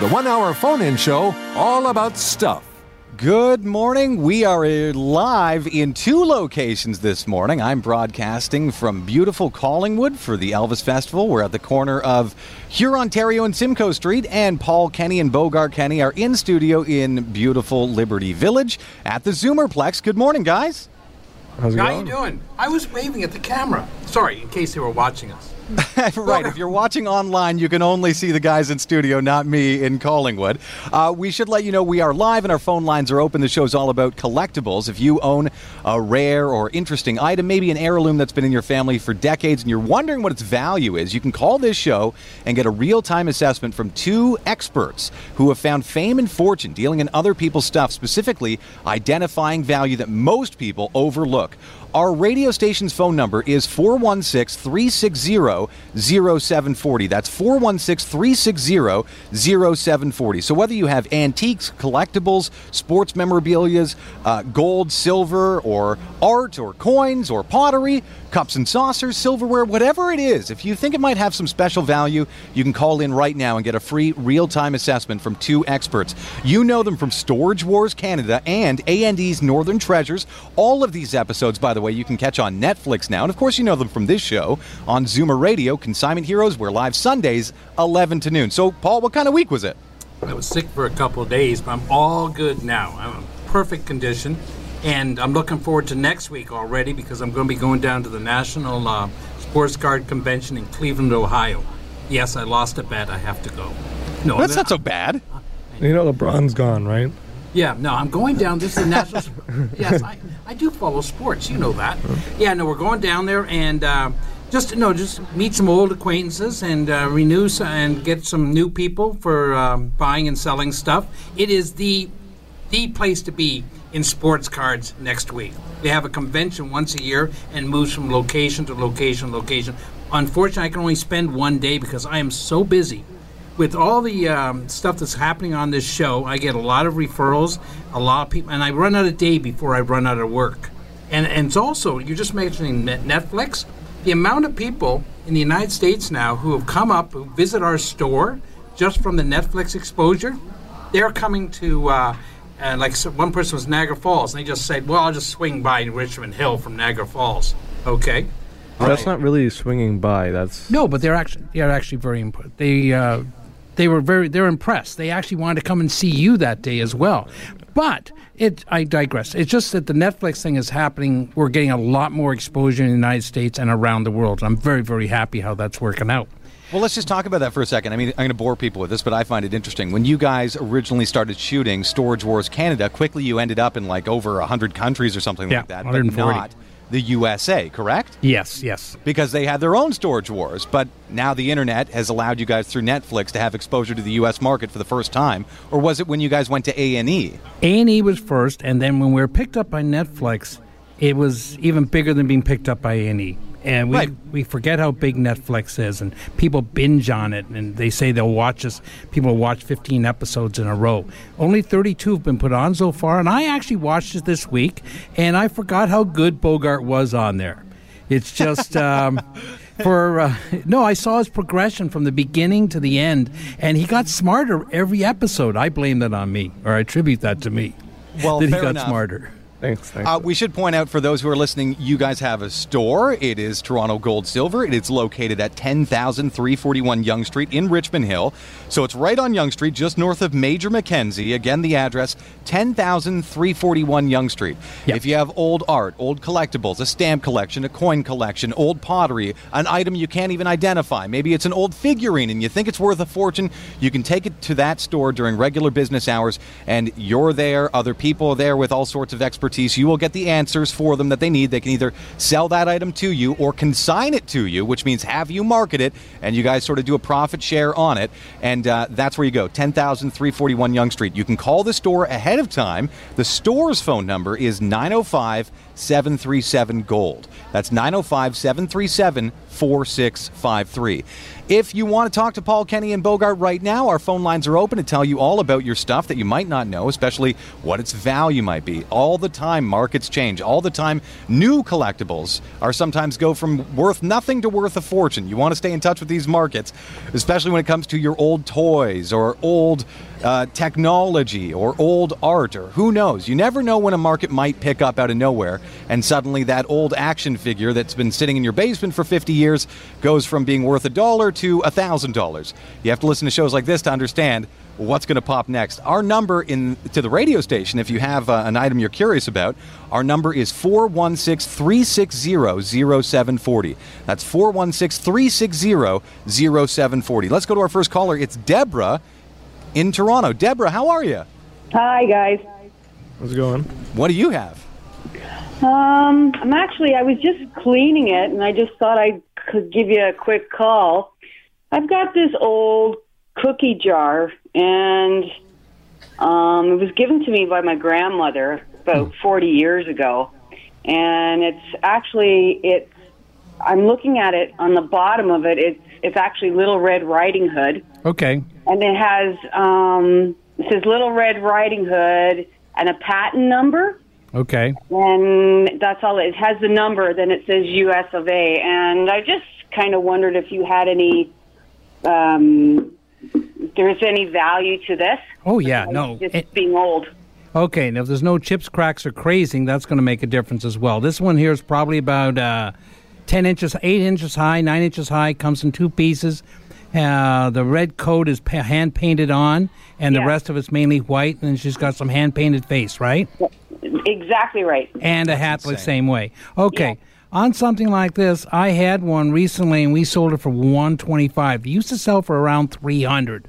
the one hour phone in show all about stuff. Good morning. We are uh, live in two locations this morning. I'm broadcasting from beautiful Collingwood for the Elvis Festival. We're at the corner of Hurontario and Simcoe Street, and Paul Kenny and Bogart Kenny are in studio in beautiful Liberty Village at the Zoomerplex. Good morning, guys. How's it going? How going? you doing? I was waving at the camera. Sorry, in case they were watching us. right. If you're watching online, you can only see the guys in studio, not me in Collingwood. Uh, we should let you know we are live and our phone lines are open. The show's all about collectibles. If you own a rare or interesting item, maybe an heirloom that's been in your family for decades, and you're wondering what its value is, you can call this show and get a real time assessment from two experts who have found fame and fortune dealing in other people's stuff, specifically identifying value that most people overlook. Our radio station's phone number is 416 360 0740. That's 416 360 0740. So whether you have antiques, collectibles, sports memorabilia, uh, gold, silver, or art, or coins, or pottery, cups and saucers, silverware, whatever it is, if you think it might have some special value, you can call in right now and get a free real time assessment from two experts. You know them from Storage Wars Canada and A&E's Northern Treasures. All of these episodes, by the way, you can catch on Netflix now. And of course, you know them from this show on Zoomer Radio, Consignment Heroes. We're live Sundays, 11 to noon. So, Paul, what kind of week was it? I was sick for a couple of days, but I'm all good now. I'm in perfect condition. And I'm looking forward to next week already because I'm going to be going down to the National uh, Sports Guard Convention in Cleveland, Ohio. Yes, I lost a bet. I have to go. No, That's not so bad. You know LeBron's gone, right? Yeah, no, I'm going down. This is the national. yes, I, I do follow sports. You know that. Yeah, no, we're going down there and uh, just no, just meet some old acquaintances and uh, renew s- and get some new people for um, buying and selling stuff. It is the the place to be in sports cards next week. They have a convention once a year and moves from location to location, location. Unfortunately, I can only spend one day because I am so busy with all the um, stuff that's happening on this show, I get a lot of referrals, a lot of people, and I run out of day before I run out of work. And and it's also you're just mentioning Netflix. The amount of people in the United States now who have come up who visit our store just from the Netflix exposure, they're coming to. Uh, uh, like so one person was Niagara Falls, and they just said, "Well, I'll just swing by Richmond Hill from Niagara Falls." Okay. That's not really swinging by. That's No, but they're actually they're actually very imp- they uh, they were very they're impressed. They actually wanted to come and see you that day as well. But it I digress. It's just that the Netflix thing is happening. We're getting a lot more exposure in the United States and around the world. I'm very very happy how that's working out. Well, let's just talk about that for a second. I mean, I'm going to bore people with this, but I find it interesting. When you guys originally started shooting Storage Wars Canada, quickly you ended up in like over 100 countries or something Yeah, like that, 140. but not the USA, correct? Yes, yes. Because they had their own Storage Wars, but now the internet has allowed you guys through Netflix to have exposure to the US market for the first time. Or was it when you guys went to A&E? A and E was first, and then when we were picked up by Netflix, it was even bigger than being picked up by A and. We Right. we forget how big Netflix is, and people binge on it, and they say they'll watch us. People watch 15 episodes in a row. Only 32 have been put on so far, and I actually watched it this week, and I forgot how good Bogart was on there. It's just. Um, For uh, no, I saw his progression from the beginning to the end, and he got smarter every episode. I blame that on me, or I attribute that to me Well, that he got enough. smarter. Thanks. thanks. Uh, we should point out for those who are listening, you guys have a store. It is Toronto Gold Silver. It is located at 10,341 Yonge Street in Richmond Hill. So it's right on Yonge Street, just north of Major Mackenzie. Again, the address 10,341 Yonge Street. Yep. If you have old art, old collectibles, a stamp collection, a coin collection, old pottery, an item you can't even identify, maybe it's an old figurine and you think it's worth a fortune, you can take it to that store during regular business hours and you're there, other people are there with all sorts of expertise. You will get the answers for them that they need. They can either sell that item to you or consign it to you, which means have you market it and you guys sort of do a profit share on it. And uh, that's where you go 10,341 Yonge Street. You can call the store ahead of time. The store's phone number is 905 737 Gold. That's 905 737 4653. If you want to talk to Paul Kenny and Bogart right now, our phone lines are open to tell you all about your stuff that you might not know, especially what its value might be. All the time, markets change. All the time, new collectibles are sometimes go from worth nothing to worth a fortune. You want to stay in touch with these markets, especially when it comes to your old toys or old uh, technology or old art or who knows. You never know when a market might pick up out of nowhere and suddenly that old action figure that's been sitting in your basement for 50 years goes from being worth a dollar to a thousand dollars. You have to listen to shows like this to understand what's going to pop next. Our number in to the radio station, if you have uh, an item you're curious about, our number is 416-360-0740. That's 416-360-0740. Let's go to our first caller. It's Deborah in Toronto. Deborah, how are you? Hi, guys. How's it going? What do you have? Um, I'm actually, I was just cleaning it and I just thought I could give you a quick call. I've got this old cookie jar and um, it was given to me by my grandmother about 40 years ago. And it's actually, it's, I'm looking at it on the bottom of it. It's, it's actually Little Red Riding Hood. Okay. And it has, um, it says Little Red Riding Hood and a patent number. Okay. and that's all it has the number then it says us of a and i just kind of wondered if you had any um there's any value to this Oh yeah. No. just Eh, being old Okay, now if there's no chips, cracks, or crazing, that's going to make a difference as well. This one here is probably about uh, 10 inches, 8 inches high, 9 inches high, comes in two pieces. Uh, the red coat is pa- hand painted on, and the Yeah. rest of it's mainly white, and she's got some hand painted face, right? exactly right And a hat the same way. Okay. On something like this, I had one recently, and we sold it for 125. It used to sell for around 300.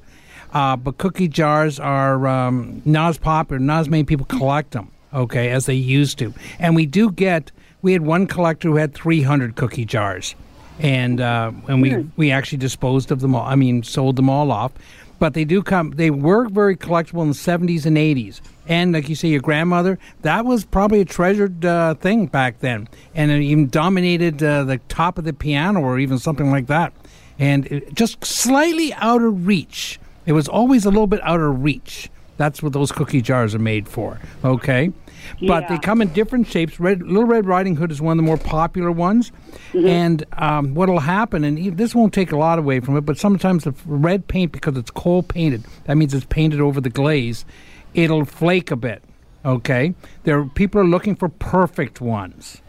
Uh, but cookie jars are um, not as popular. Not as many people collect them, okay, as they used to. And we do get. We had one collector who had 300 cookie jars, and uh, and we we actually disposed of them all. I mean, sold them all off. But they do come. They were very collectible in the 70s and 80s. And like you say, your grandmother, that was probably a treasured uh, thing back then, and it even dominated uh, the top of the piano or even something like that. And it, just slightly out of reach. It was always a little bit out of reach. That's what those cookie jars are made for. Okay, but they come in different shapes. Red, Little Red Riding Hood is one of the more popular ones. And um, what'll happen, and this won't take a lot away from it, but sometimes the red paint, because it's cold painted, that means it's painted over the glaze, it'll flake a bit. Okay, there people are looking for perfect ones.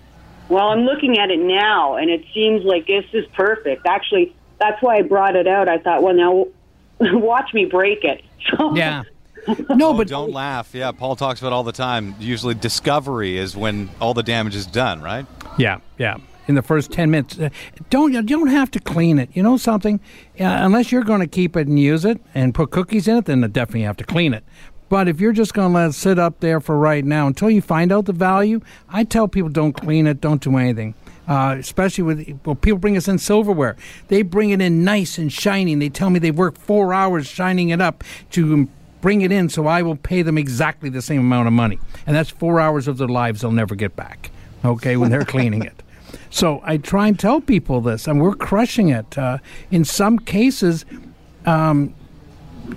well i'm looking at it now and it seems like this is perfect actually that's why i brought it out i thought well now watch me break it so Yeah. No, Oh, but don't laugh. Yeah, Paul talks about all the time. Usually, discovery is when all the damage is done, right? Yeah, yeah. In the first ten minutes, Uh, don't you don't have to clean it. You know something? Uh, unless you're going to keep it and use it and put cookies in it, then you definitely have to clean it. But if you're just going to let it sit up there for right now until you find out the value, I tell people don't clean it, don't do anything. Uh, especially with well, people bring us in silverware. They bring it in nice and shiny. And they tell me they work four hours shining it up to bring it in, so I will pay them exactly the same amount of money, and that's four hours of their lives they'll never get back. Okay, when they're cleaning it. So I try and tell people this, and we're crushing it. Uh, in some cases, um,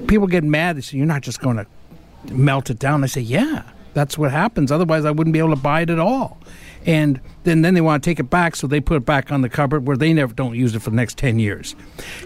people get mad. They say, "You're not just going to melt it down." I say, "Yeah, That's what happens. Otherwise, I wouldn't be able to buy it at all. And then, then they want to take it back, so they put it back on the cupboard where they never don't use it for the next ten years.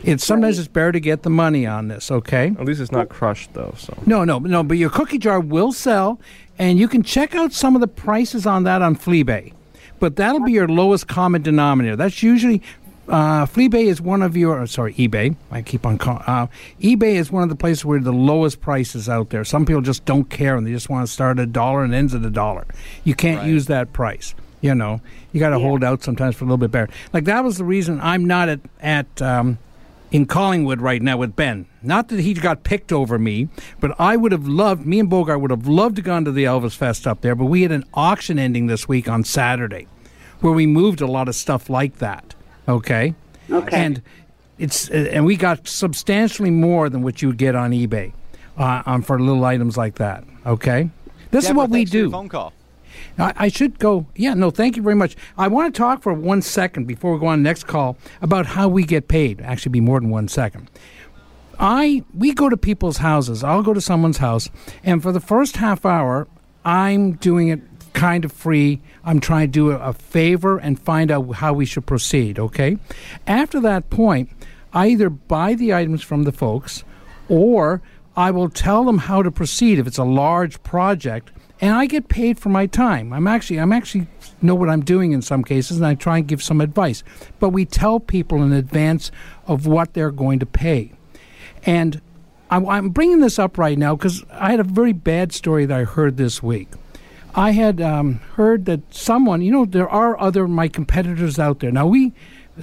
It's sometimes it's better to get the money on this. Okay. At least it's not crushed though. So No, no, no. But your cookie jar will sell, and you can check out some of the prices on that on Fleabay. But that'll be your lowest common denominator. That's usually uh, Fleabay is one of your. Sorry, eBay. I keep on calling. Uh, eBay is one of the places where the lowest prices out there. Some people just don't care and they just want to start at a dollar and ends at a dollar. You can't Right. use that price. You know, you got to hold out sometimes for a little bit better. Like that was the reason I'm not at at um, in Collingwood right now with Ben. Not that he got picked over me, but I would have loved, me and Bogart would have loved to gone to the Elvis Fest up there, but we had an auction ending this week on Saturday where we moved a lot of stuff like that. Okay? Okay. And it's uh, and we got substantially more than what you would get on eBay uh, um, for little items like that. Okay? This is what we thanks for your do. Phone call. I, I should go. Yeah, no, thank you very much. I want to talk for one second before we go on the next call about how we get paid. Actually, be more than one second. I we go to people's houses. I'll go to someone's house, and for the first half hour, I'm doing it kind of free. I'm trying to do a, a favor and find out how we should proceed. Okay. After that point, I either buy the items from the folks, or I will tell them how to proceed if it's a large project, and I get paid for my time. I'm actually I'm actually know what I'm doing in some cases, and I try and give some advice. But we tell people in advance of what they're going to pay. And I, I'm bringing this up right now because I had a very bad story that I heard this week. I had um, heard that someone, you know, there are other my competitors out there. Now we,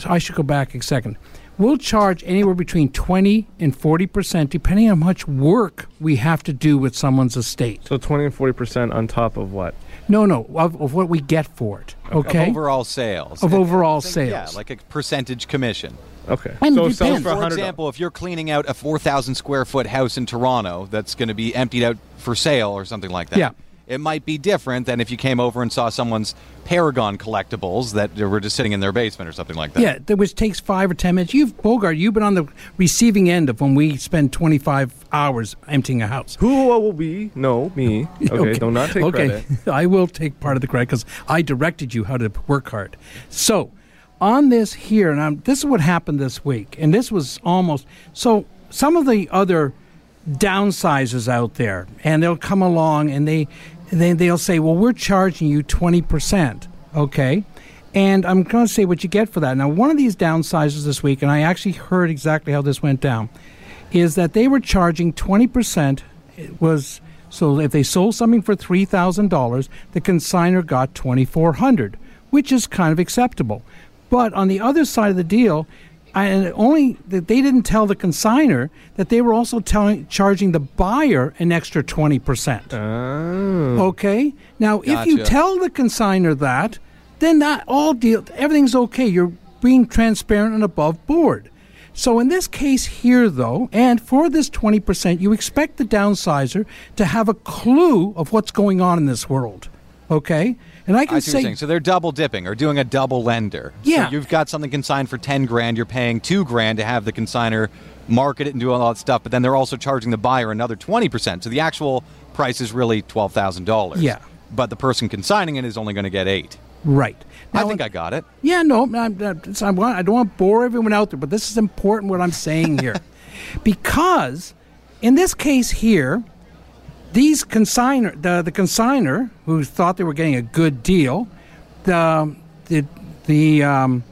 I should go back a second. We'll charge anywhere between twenty and forty percent, depending on how much work we have to do with someone's estate. so twenty and forty percent on top of what? No, no, of, of what we get for it. Okay, Of overall sales. Of I- I overall think, Yeah, sales. like a percentage commission. Okay. And so it it depends. for For example, if you're cleaning out a 4,000 square foot house in Toronto that's going to be emptied out for sale or something like that, Yeah. It might be different than if you came over and saw someone's Paragon collectibles that were just sitting in their basement or something like that. Yeah, that which takes five or ten minutes. You've Bogart, you've been on the receiving end of when we spend twenty five hours emptying a house. Who will be? No, me. Okay, do not take okay. credit. Okay, I will take part of the credit because I directed you how to work hard. So, on this here, and I'm, this is what happened this week, and this was almost so. Some of the other downsizers out there, and they'll come along and they, they they'll say, "Well, we're charging you twenty percent." Okay. And I'm going to say what you get for that. Now, one of these downsizes this week, and I actually heard exactly how this went down, is that they were charging 20% it was so if they sold something for $3,000, the consigner got 2400 which is kind of acceptable. But on the other side of the deal, I, and only that they didn't tell the consigner that they were also telling charging the buyer an extra 20%. Oh. Okay? Now, if you tell the consigner that, then that all deal everything's okay. You're being transparent and above board. So in this case here though, and for this 20%, you expect the downsizer to have a clue of what's going on in this world. Okay? And I can I see what you're say. So they're double dipping or doing a double lender. Yeah. So you've got something consigned for 10 grand, you're paying 2 grand to have the consigner market it and do all that stuff, but then they're also charging the buyer another 20%. So the actual price is really $12,000. Yeah. But the person consigning it is only going to get 8. right. I think I got it. Yeah, no, I'm, I'm, I I don't want to bore everyone out there, but this is important what I'm saying here. because in this case here, these consigner, the, the consigner who thought they were getting a good deal, the, the, the um,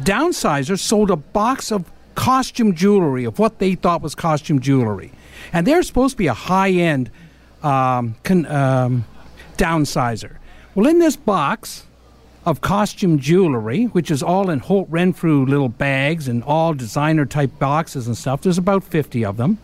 downsizer sold a box of costume jewelry, of what they thought was costume jewelry. And they're supposed to be a high end um, con, um, downsizer. Well, in this box, of costume jewelry, which is all in Holt Renfrew little bags and all designer type boxes and stuff. There's about 50 of them.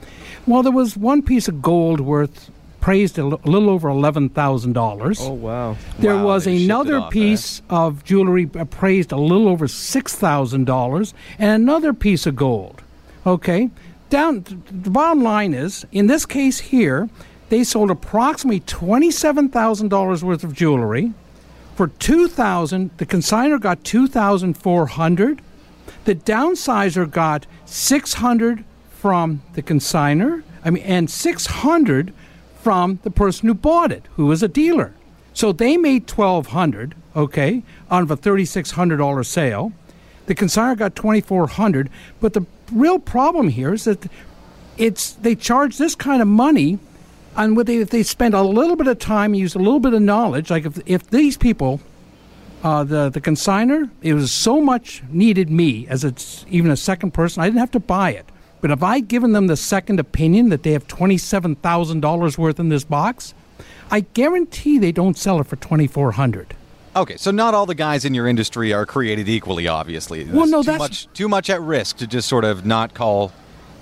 Well, there was one piece of gold worth praised a a little over $11,000. Oh wow. There Wow, was they shipped it another off, eh? piece of jewelry appraised a little over $6,000 and another piece of gold. Okay? Down the bottom line is in this case here, they sold approximately $27,000 worth of jewelry for 2000 the consigner got 2400 the downsizer got 600 from the consigner i mean and 600 from the person who bought it, who was a dealer. So they made twelve hundred, okay, out of a thirty-six hundred dollar sale. The consignor got twenty-four hundred, but the real problem here is that it's they charge this kind of money, and they, if they spend a little bit of time, use a little bit of knowledge, like if if these people, uh, the the consigner, it was so much needed me as it's even a second person, I didn't have to buy it. But if I'd given them the second opinion that they have twenty-seven thousand dollars worth in this box, I guarantee they don't sell it for twenty-four hundred. Okay, so not all the guys in your industry are created equally, obviously. Well, no, too that's- much too much at risk to just sort of not call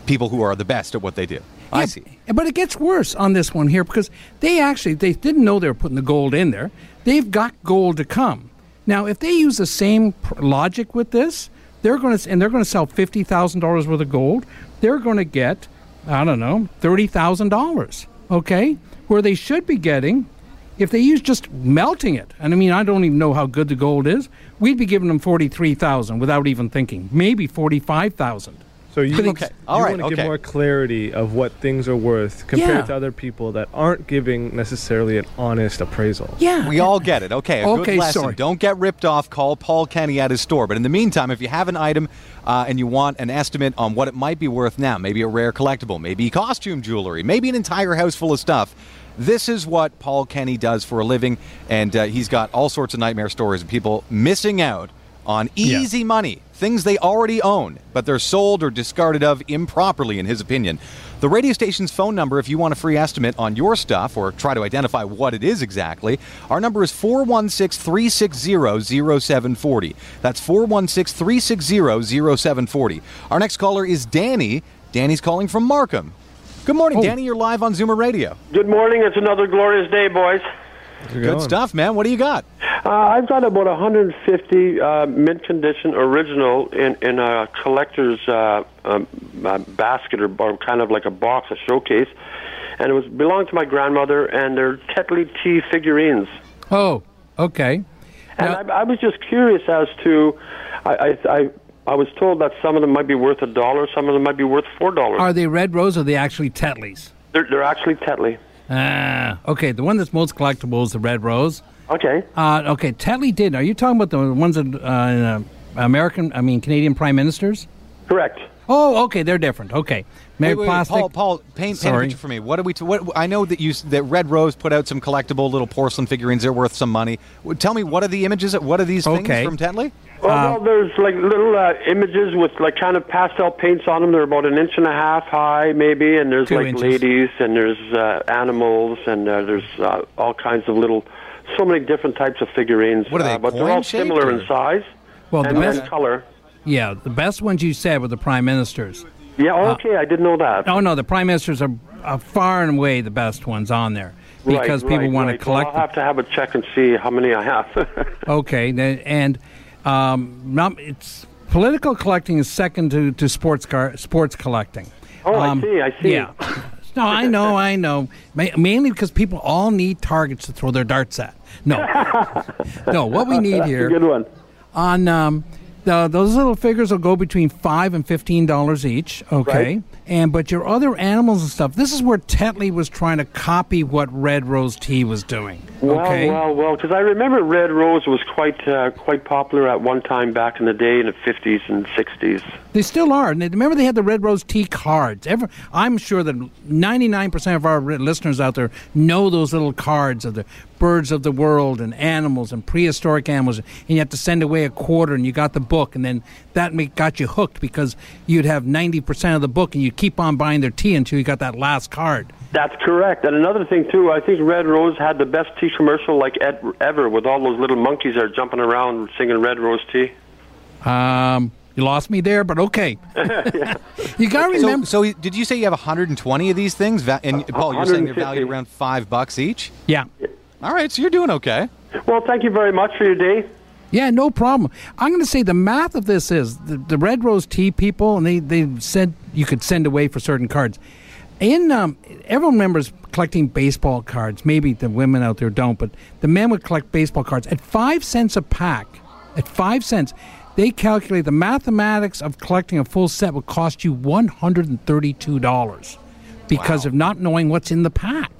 people who are the best at what they do. I see. But it gets worse on this one here because they actually they didn't know they were putting the gold in there. They've got gold to come. Now, if they use the same logic with this, they're going to and they're going to sell fifty thousand dollars worth of gold. They're going to get I don't know thirty thousand dollars. Okay, where they should be getting. If they use just melting it, and I mean, I don't even know how good the gold is, we'd be giving them forty-three thousand without even thinking, maybe forty-five thousand. So you, Okay, all you right, want to okay. give more clarity of what things are worth compared Yeah. to other people that aren't giving necessarily an honest appraisal. Yeah, We all get it. Okay, a Okay, good lesson. sorry. Don't get ripped off. Call Paul Kenny at his store. But in the meantime, if you have an item uh, and you want an estimate on what it might be worth now, maybe a rare collectible, maybe costume jewelry, maybe an entire house full of stuff. This is what Paul Kenny does for a living, and uh, he's got all sorts of nightmare stories of people missing out on easy money, things they already own, but they're sold or discarded of improperly, in his opinion. The radio station's phone number, if you want a free estimate on your stuff or try to identify what it is exactly, our number is 416 360 0740. That's 416 360 0740. Our next caller is Danny. Danny's calling from Markham. Good morning, oh. Danny. You're live on Zoomer Radio. Good morning. It's another glorious day, boys. How's it Good going? stuff, man. What do you got? Uh, I've got about 150 uh, mint condition original in in a collector's uh, um, uh, basket or, or kind of like a box, a showcase, and it was belonged to my grandmother. And they're Tetley tea figurines. Oh, okay. And Now- I, I was just curious as to, I, I I I was told that some of them might be worth a dollar, some of them might be worth four dollars. Are they red rose or are they actually Tetleys? They're they're actually Tetley. Ah, okay. The one that's most collectible is the red rose. Okay. Uh, okay, Tetley did. Are you talking about the ones that uh, uh, American, I mean Canadian prime ministers? Correct. Oh, okay, they're different. Okay, Mary Wait, wait, wait, plastic. Paul, Paul, paint, paint a picture for me. What do we? T- what I know that you that Red Rose put out some collectible little porcelain figurines. They're worth some money. Tell me, what are the images? What are these things Okay. from Tetley? Well, well, there's like little uh, images with like kind of pastel paints on them. They're about an inch and a half high, maybe, and there's like inches. ladies and there's uh, animals and uh, there's uh, all kinds of little, so many different types of figurines. What are they, Uh, but they're all similar or- in size well, the best, and color. yeah, the best ones you said were the prime ministers. Yeah, okay, I didn't know that. Oh no, the prime ministers are, are far and away the best ones on there Right, because people right, want right. to collect. Well, I'll have to have a check and see how many I have. Okay, and um, num- it's political collecting is second to, to sports car, sports collecting. Oh, I Um, see, I see. Yeah. No, I know, I know. Mainly because people all need targets to throw their darts at. No, no. What we need That's a here good one. on um, the, those little figures will go between five and fifteen dollars each. Okay, Right. and but your other animals and stuff. This is where Tetley was trying to copy what Red Rose Tea was doing. Well, okay. well, well, because I remember Red Rose was quite uh, quite popular at one time back in the day in the 50s and 60s. They still are. And they, remember, they had the Red Rose Tea cards. Ever, I'm sure that 99% of our listeners out there know those little cards of the birds of the world and animals and prehistoric animals. And you have to send away a quarter, and you got the book, and then that make, got you hooked because you'd have 90% of the book, and you'd keep on buying their tea until you got that last card. That's correct. And another thing too, I think Red Rose had the best tea commercial like ed- ever, with all those little monkeys that are jumping around singing Red Rose tea. Um, you lost me there, but okay. you got to remember. so did you say you have 120 of these things? And Paul, you're saying they're 150. valued around five bucks each. yeah. All right, so you're doing okay. Well, thank you very much for your day. Yeah, no problem. I'm going to say the math of this is the, the Red Rose Tea people, and they, they said you could send away for certain cards. In um, everyone remembers collecting baseball cards. Maybe the women out there don't, but the men would collect baseball cards at five cents a pack. At five cents, they calculate the mathematics of collecting a full set would cost you one hundred and thirty-two dollars because of not knowing what's in the pack.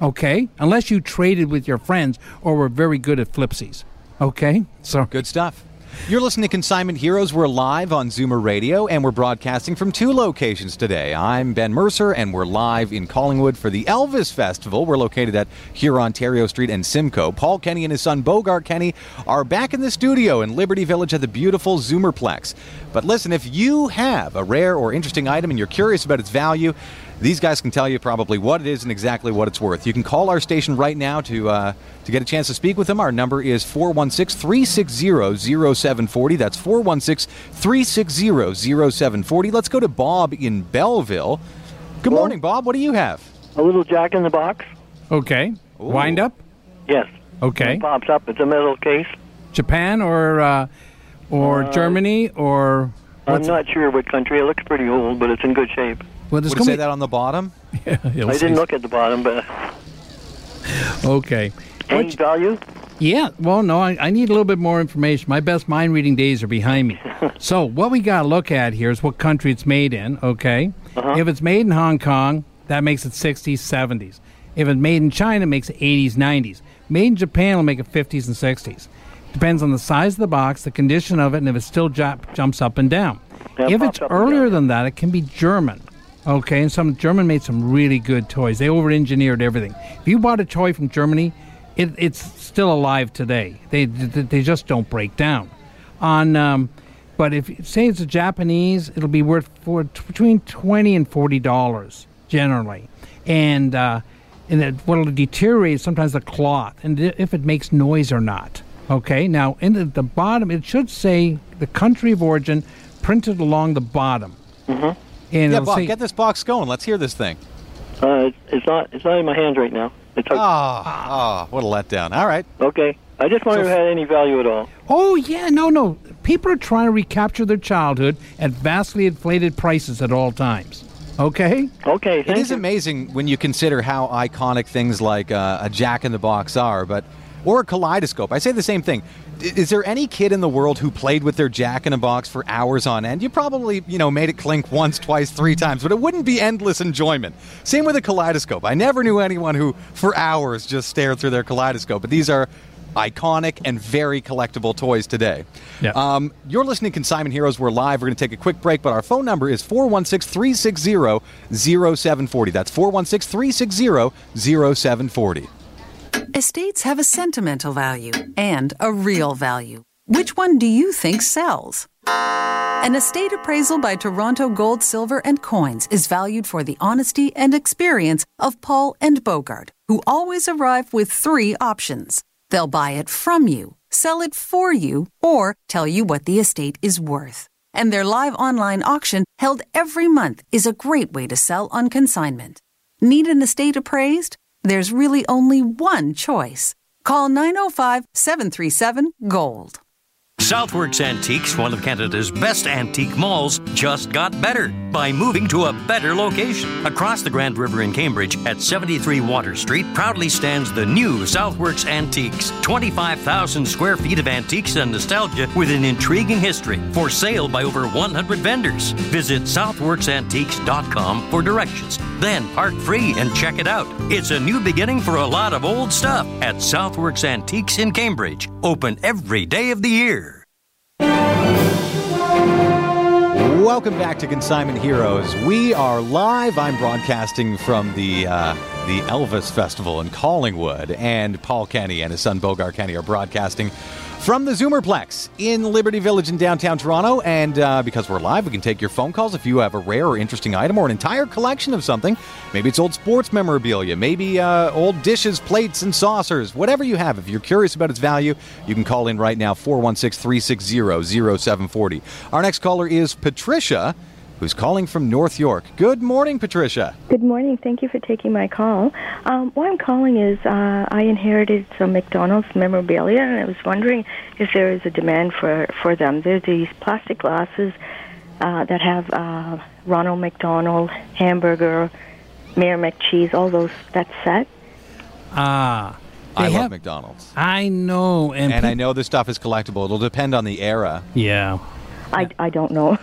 Okay, unless you traded with your friends or were very good at flipsies. Okay, so Good stuff. You're listening to Consignment Heroes. We're live on Zoomer Radio, and we're broadcasting from two locations today. I'm Ben Mercer, and we're live in Collingwood for the Elvis Festival. We're located at Hurontario Street and Simcoe. Paul Kenny and his son Bogart Kenny are back in the studio in Liberty Village at the beautiful Zoomerplex. But listen, if you have a rare or interesting item and you're curious about its value, these guys can tell you probably what it is and exactly what it's worth. You can call our station right now to uh, to get a chance to speak with them. Our number is 416-360-0740. That's 416-360-0740. Let's go to Bob in Belleville. Good morning, Bob. What do you have? A little jack in the box? okay, wind up. Yes. Okay, It pops up. It's a metal case. Japan or uh, or Germany or I'm not sure what country. It looks pretty old, but it's in good shape. Well, there's Would it gonna say be- that on the bottom? It'll I didn't look at the bottom, but Okay. any Which- value? Yeah, well, no, I, I need a little bit more information. My best mind reading days are behind me. so, what we got to look at here is what country it's made in, okay? Uh-huh. If it's made in Hong Kong, that makes it 60s, 70s. If it's made in China, it makes it 80s, 90s. Made in Japan will make it 50s and 60s. Depends on the size of the box, the condition of it, and if it still ju- jumps up and down. Yeah, if it's earlier down. than that, it can be German. Okay, and some German made some really good toys. They over-engineered everything. If you bought a toy from Germany, it, it's still alive today. They they just don't break down. On um, but if say it's a Japanese, it'll be worth for between twenty and forty dollars generally, and uh, and it, what'll deteriorate is sometimes the cloth and if it makes noise or not. Okay, now in the, the bottom it should say the country of origin printed along the bottom. Mm-hmm. And Yeah, Bob, say, get this box going. Let's hear this thing. Uh, it's not. It's not in my hands right now. It's Ah, oh, what a letdown. All right. okay. I just wondered So- if it had any value at all. Oh yeah, no, no. People are trying to recapture their childhood at vastly inflated prices at all times. Okay. Okay. It Thank is you. amazing when you consider how iconic things like uh, a Jack in the Box are, but or a kaleidoscope. I say the same thing. Is there any kid in the world who played with their Jack in a Box for hours on end? You probably, you know, made it clink once, twice, three times, but it wouldn't be endless enjoyment. Same with a kaleidoscope. I never knew anyone who, for hours, just stared through their kaleidoscope. But these are iconic and very collectible toys today. Yeah. Um, you're listening to Consignment Heroes. We're live. We're going to take a quick break, but our phone number is 416 360 0740. That's 416 360 0740. Estates have a sentimental value and a real value. Which one do you think sells? An estate appraisal by Toronto Gold, Silver, and Coins is valued for the honesty and experience of Paul and Bogart, who always arrive with three options. They'll buy it from you, sell it for you, or tell you what the estate is worth. And their live online auction held every month is a great way to sell on consignment. Need an estate appraised? There's really only one choice. Call 905 737 Gold. Southworks Antiques, one of Canada's best antique malls, just got better by moving to a better location. Across the Grand River in Cambridge at 73 Water Street proudly stands the new Southworks Antiques. 25,000 square feet of antiques and nostalgia with an intriguing history. For sale by over 100 vendors. Visit southworksantiques.com for directions. Then park free and check it out. It's a new beginning for a lot of old stuff at Southworks Antiques in Cambridge. Open every day of the year. Welcome back to Consignment Heroes. We are live. I'm broadcasting from the uh, the Elvis Festival in Collingwood, and Paul Kenny and his son Bogart Kenny are broadcasting from the Zoomerplex in Liberty Village in downtown Toronto. And uh, because we're live, we can take your phone calls if you have a rare or interesting item or an entire collection of something. Maybe it's old sports memorabilia, maybe uh, old dishes, plates, and saucers. Whatever you have, if you're curious about its value, you can call in right now 416 360 0740. Our next caller is Patricia, who's calling from North York. Good morning, Patricia. Good morning. Thank you for taking my call. Um, why I'm calling is uh, I inherited some McDonald's memorabilia, and I was wondering if there is a demand for, for them. They're these plastic glasses uh, that have uh, Ronald McDonald, hamburger, Mayor McCheese, all those, that set. Ah. I They love have- McDonald's. I know, and, And I know this stuff is collectible. It'll depend on the era. Yeah. I, I don't know.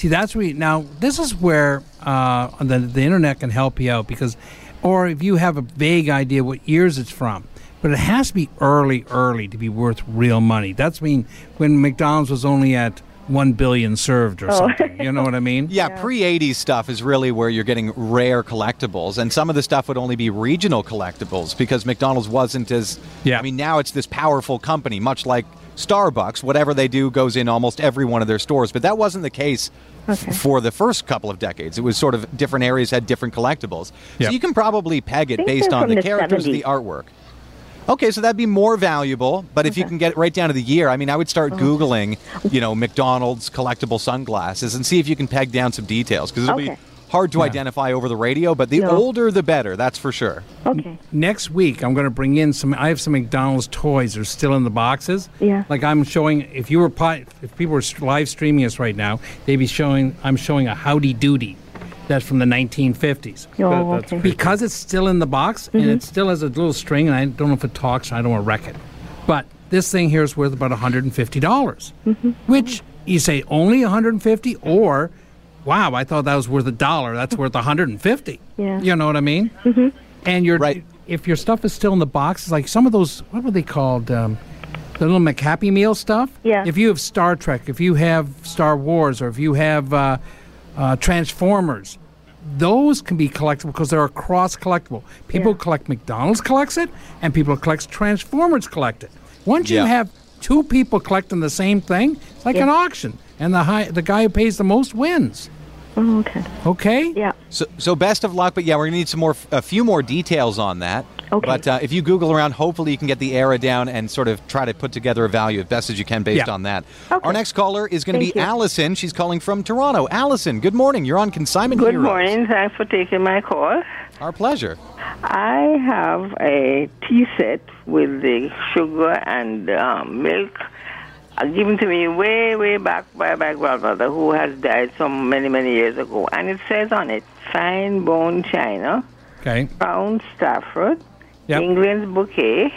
See, that's where you, now this is where uh, the the internet can help you out because or if you have a vague idea what years it's from. But it has to be early, early to be worth real money. That's mean when McDonald's was only at one billion served or Oh. something. You know what I mean? Yeah, pre 80s stuff is really where you're getting rare collectibles. And some of the stuff would only be regional collectibles because McDonald's wasn't as. Yeah. I mean, now it's this powerful company, much like Starbucks. Whatever they do goes in almost every one of their stores. But that wasn't the case f- for the first couple of decades. It was sort of different areas had different collectibles. Yeah. So you can probably peg it based on the, the characters, 70s. the artwork. Okay, so that'd be more valuable, but if you can get it right down to the year, I mean, I would start oh. Googling, you know, McDonald's collectible sunglasses and see if you can peg down some details because it'll be Okay. Hard to identify over the radio, but the No. older the better, that's for sure. Okay. Next week, I'm going to bring in some. I have some McDonald's toys. They're still in the boxes. Yeah. Like I'm showing. If you were if people were live streaming us right now, they'd be showing. I'm showing a Howdy Doody. That's from the 1950s. Oh, okay. Because it's still in the box and mm-hmm. it still has a little string, and I don't know if it talks. I don't want to wreck it. But this thing here is worth about 150 dollars, mm-hmm. which you say only 150, or wow, I thought that was worth a dollar. That's worth 150. Yeah. You know what I mean? Mm-hmm. And your Right. if your stuff is still in the box, it's like some of those. What were they called? Um, the little McHappy Meal stuff. Yeah. If you have Star Trek, if you have Star Wars, or if you have uh, uh, Transformers, those can be collectible because they're a cross collectible. People Yeah. collect McDonald's collects it, and people collect Transformers collect it. Once Yeah. you have two people collecting the same thing, it's like Yeah. an auction, and the high the guy who pays the most wins. Oh, okay. Okay. Yeah. So, so best of luck, but yeah, we're gonna need some more, a few more details on that. Okay. But uh, if you Google around, hopefully you can get the era down and sort of try to put together a value as best as you can based Yeah. on that. Okay. Our next caller is going to be you. Allison. She's calling from Toronto. Allison, good morning. You're on Consignment Good Heroes. morning. Thanks for taking my call. Our pleasure. I have a tea set with the sugar and um, milk given to me way, way back by my grandmother who has died so many, many years ago. And it says on it, fine bone china, Okay. brown Stafford, Yep. England's bouquet,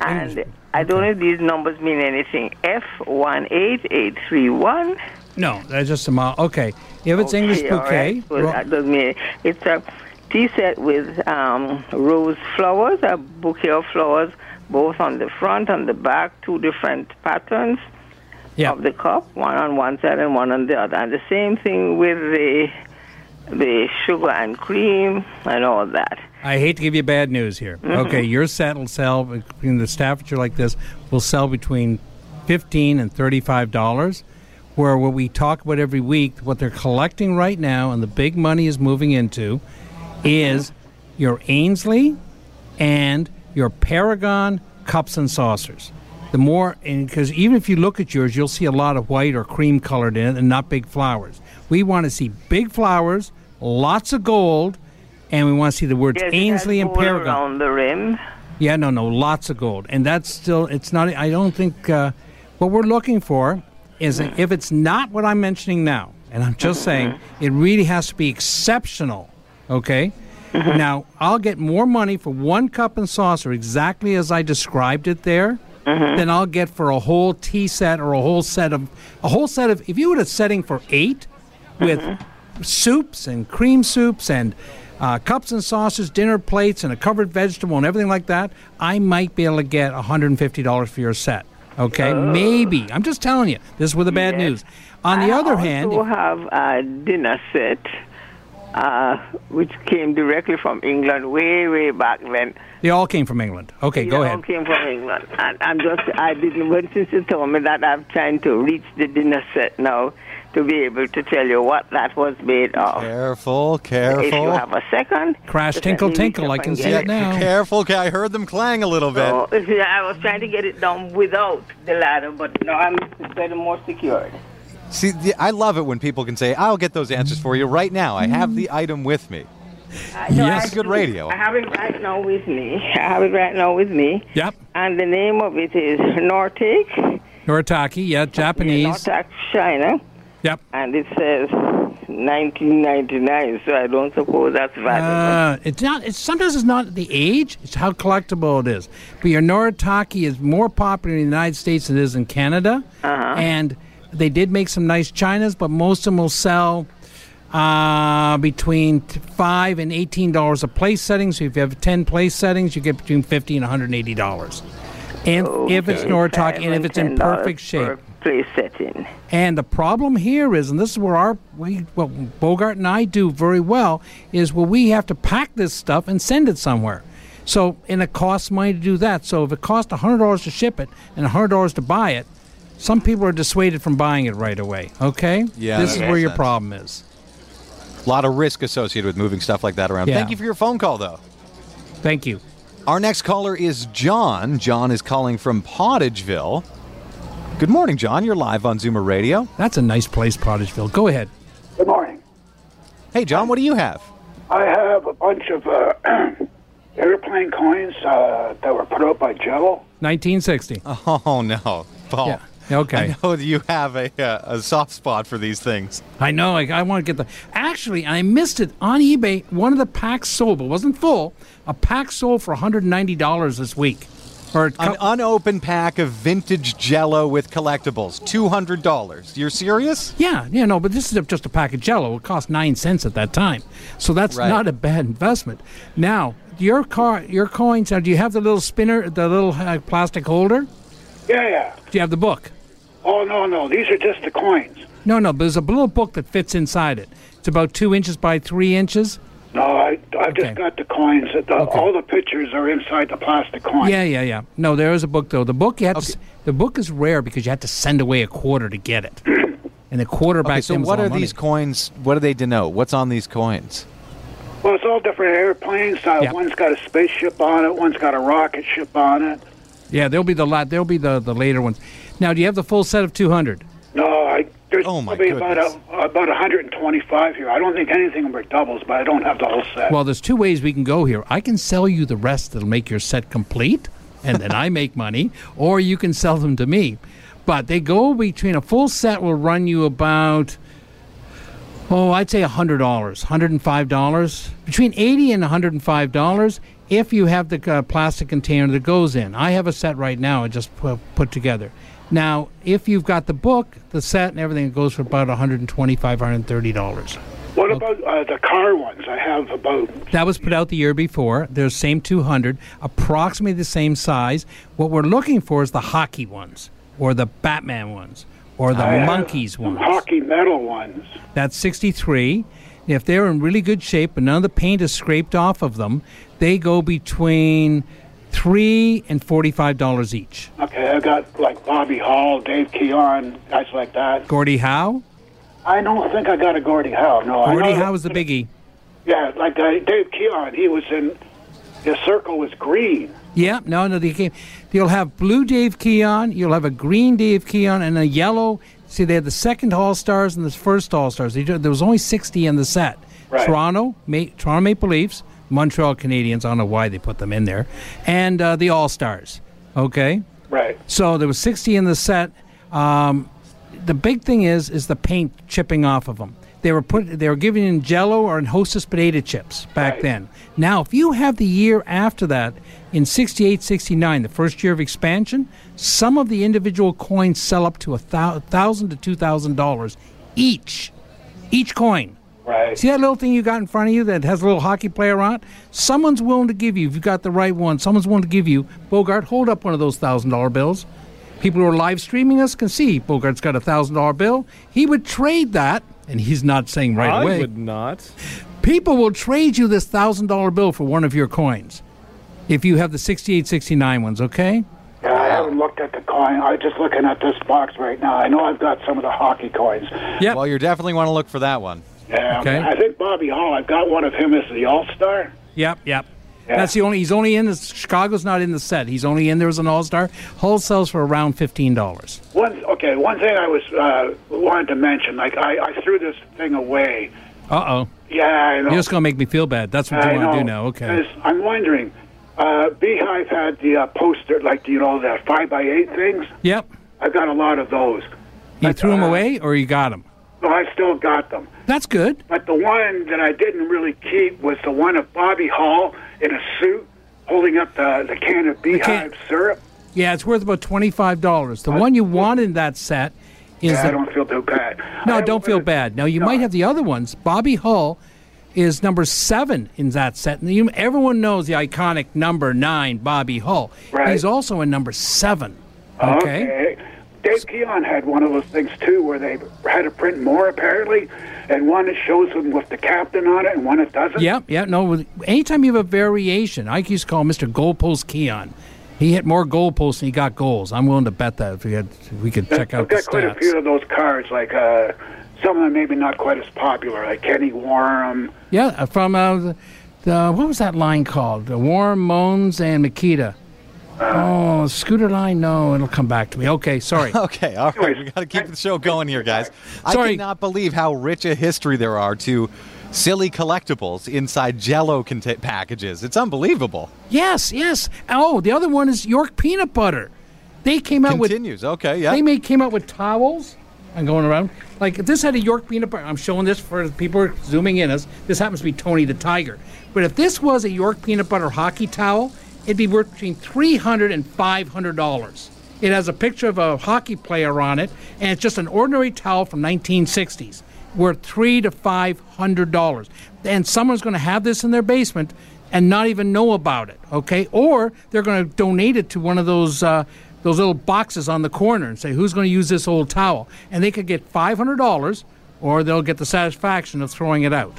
and I don't know if these numbers mean anything. F18831. No, that's just a mile. Okay. If it's English Okay, all bouquet, right. So ro- that doesn't mean it's a tea set with um, rose flowers, a bouquet of flowers, both on the front and the back, two different patterns yeah. of the cup, one on one side and one on the other. And the same thing with the the sugar and cream and all that. I hate to give you bad news here. Mm-hmm. Okay, your set will sell between the Staffordshire like this will sell between fifteen and thirty-five dollars. Where what we talk about every week, what they're collecting right now, and the big money is moving into, is your Aynsley and your Paragon cups and saucers. The more, because even if you look at yours, you'll see a lot of white or cream colored in it, and not big flowers. We want to see big flowers, lots of gold, and we want to see the words Yes, Aynsley and Paragon. around the rim. Yeah, no, no, lots of gold, and that's still. It's not. I don't think uh, what we're looking for is if it's not what I'm mentioning now, and I'm just saying it really has to be exceptional. Okay. Now I'll get more money for one cup and saucer exactly as I described it there. Than I'll get for a whole tea set or a whole set of a whole set of. If you had a setting for eight, with soups and cream soups and uh, cups and saucers, dinner plates, and a covered vegetable and everything like that, I might be able to get $150 for your set. Okay, maybe. I'm just telling you. This is with the bad Yes. news. On the I other hand, also have a dinner set, uh, which came directly from England way, way back when. they all came from England. Okay, They go all ahead. came from England. And I'm just, I didn't, but since you told me that, I'm trying to reach the dinner set now to be able to tell you what that was made of. Careful, careful. If you have a second. Crash, tinkle, let me reach tinkle. I can see get it now. Careful, okay, I heard them clang a little bit. So, I was trying to get it done without the ladder, but now I'm better more secured. See, the, I love it when people can say, I'll get those answers for you right now. I have the item with me. I know Yes, I good do. radio. I have it right now with me. I have it right now with me. Yep. And the name of it is Nortake. Noritake, yeah, Japanese. Nortake China. Yep. And it says 1999, so I don't suppose that's valid. Uh, it's not. It's sometimes it's not the age; it's how collectible it is. But your Noritake is more popular in the United States than it is in Canada, Uh-huh. and they did make some nice chinas, but most of them will sell uh, between five and eighteen dollars a place setting. So if you have ten place settings, you get between fifty and one hundred and eighty dollars. And if it's. Nortalk, and if it's in perfect shape. Place setting. And the problem here is, and this is where our we what Bogart and I do very well is well we have to pack this stuff and send it somewhere. So and it costs money to do that. So if it costs hundred dollars to ship it and hundred dollars to buy it, some people are dissuaded from buying it right away. Okay? Yeah, This is where your sense. problem is. A lot of risk associated with moving stuff like that around. Yeah. Thank you for your phone call, though. Thank you. Our next caller is John. John is calling from Pottageville. Good morning, John. You're live on Zoomer Radio. That's a nice place, Pottageville. Go ahead. Good morning. Hey, John, what do you have? I have a bunch of uh, airplane coins uh, that were put out by Jello. 1960. Oh no, Paul. Yeah. Okay. I know you have a, uh, a soft spot for these things. I know. Like, I want to get the. Actually, I missed it on eBay. One of the packs sold, but wasn't full. A pack sold for $190 this week. Or An unopened pack of vintage Jello with collectibles, two hundred dollars. You're serious? Yeah, yeah, no, but this is just a pack of Jello. It cost nine cents at that time, so that's Right. not a bad investment. Now, your car, your coins. Now, do you have the little spinner, the little uh, plastic holder? Yeah, yeah. Do you have the book? Oh no, no, these are just the coins. No, no. There's a little book that fits inside it. It's about two inches by three inches. No, I I've Okay. just got the coins. The, All the pictures are inside the plastic coin. Yeah, yeah, yeah. No, there is a book though. The book you had to. The book is rare because you had to send away a quarter to get it, and the quarter back Okay, so what are money. these coins? What do they denote? What's on these coins? Well, it's all different airplanes. Uh, Yeah. One's got a spaceship on it. One's got a rocket ship on it. Yeah, there'll be the la- There'll be the the later ones. Now, do you have the full set of two hundred? No, I there's Oh, my probably about a, about 125 here. I don't think anything were doubles, but I don't have the whole set. Well, there's two ways we can go here. I can sell you the rest that'll make your set complete, and then I make money, or you can sell them to me. But they go between a full set will run you about oh, I'd say hundred dollars, hundred and five dollars, between eighty and hundred and five dollars if you have the uh, plastic container that goes in. I have a set right now. I just put, put together. Now, if you've got the book, the set, and everything, it goes for about 125, $130. what about uh, the car ones? I have about That was put out the year before. They're the same 200, approximately the same size. What we're looking for is the hockey ones, or the Batman ones, or the I monkeys ones. hockey metal ones. That's 63. If they're in really good shape and none of the paint is scraped off of them, they go between three and forty-five dollars each. Okay, I got like Bobby Hull, Dave Keon, guys like that. Gordie Howe. I don't think I got a Gordie Howe. No, I Gordie Howe is the biggie. Yeah, like uh, Dave Keon, he was in. His circle was green. Yeah, no, no, they came. You'll have blue Dave Keon, you'll have a green Dave Keon, and a yellow. See, they had the second All Stars and the first All Stars. There was only 60 in the set. Right. Toronto, Ma- Toronto Maple Leafs, Montreal Canadiens. I don't know why they put them in there, and uh, the All Stars. Okay. Right. So there was 60 in the set. Um, the big thing is is the paint chipping off of them. They were put they were given in Jello or in Hostess potato chips back then. Now, if you have the year after that in 68, 69, the first year of expansion, some of the individual coins sell up to a thousand to two thousand dollars each, each coin. Right. See that little thing you got in front of you that has a little hockey player on it? Someone's willing to give you, if you got the right one, someone's willing to give you. Bogart, hold up one of those thousand dollar bills. People who are live streaming us can see Bogart's got a thousand dollar bill. He would trade that, and he's not saying right I away. I would not. People will trade you this thousand dollar bill for one of your coins if you have the 68, 69 ones, okay? Yeah, I haven't looked at the coin. I'm just looking at this box right now. I know I've got some of the hockey coins. Yeah. Well, you definitely want to look for that one. Yeah. Okay. I think Bobby Hull. I've got one of him as the All Star. Yep, yep. That's the only. He's only in the Chicago's not in the set. He's only in there as an all star. Hull sells for around fifteen dollars. One okay. One thing I was uh, wanted to mention. Like I, I threw this thing away. Uh oh. Yeah, I know. You're just gonna make me feel bad. That's what you I want to do now. Okay. I'm wondering. Uh, Beehive had the uh, poster, like you know, the five by eight things. Yep. I've got a lot of those. You threw uh, them away, or you got them? Well, I still got them. That's good. But the one that I didn't really keep was the one of Bobby Hull in a suit holding up the, the can of Beehive syrup. Yeah, it's worth about twenty five dollars. The one you want in that set is yeah, the I don't feel too bad. no, don't feel bad. Now you might have the other ones. Bobby Hull is number seven in that set. And you, everyone knows the iconic number nine, Bobby Hull. Right. He's also in number seven. Okay. Dave Keon had one of those things too, where they had to print more apparently, and one it shows them with the captain on it, and one it doesn't. Yeah, yeah. No, anytime you have a variation, I used to call Mr. Goalpost Keon. He hit more goalposts than he got goals. I'm willing to bet that if we had, if we could check out I've the got quite a few of those cards, like uh, some of them maybe not quite as popular, like Kenny Wharram. Yeah, uh, from uh, the, the what was that line called? The Wharram Mohns and Mikita. Oh, scooter line? No, it'll come back to me. Okay, sorry. okay, all right. We got to keep the show going here, guys. Sorry. I cannot believe how rich a history there are to silly collectibles inside Jello conta- packages. It's unbelievable. Yes, yes. Oh, the other one is York peanut butter. They came out with Continues. Okay, yeah. They made came out with towels. I'm going around like if this had a York peanut butter. I'm showing this for people who are zooming in. Us this happens to be Tony the Tiger. But if this was a York peanut butter hockey towel, it'd be worth between three hundred and five hundred dollars. It has a picture of a hockey player on it, and it's just an ordinary towel from 1960s, worth three to five hundred dollars. And someone's going to have this in their basement and not even know about it. Okay, or they're going to donate it to one of those. Uh, those little boxes on the corner and say who's going to use this old towel and they could get $500 or they'll get the satisfaction of throwing it out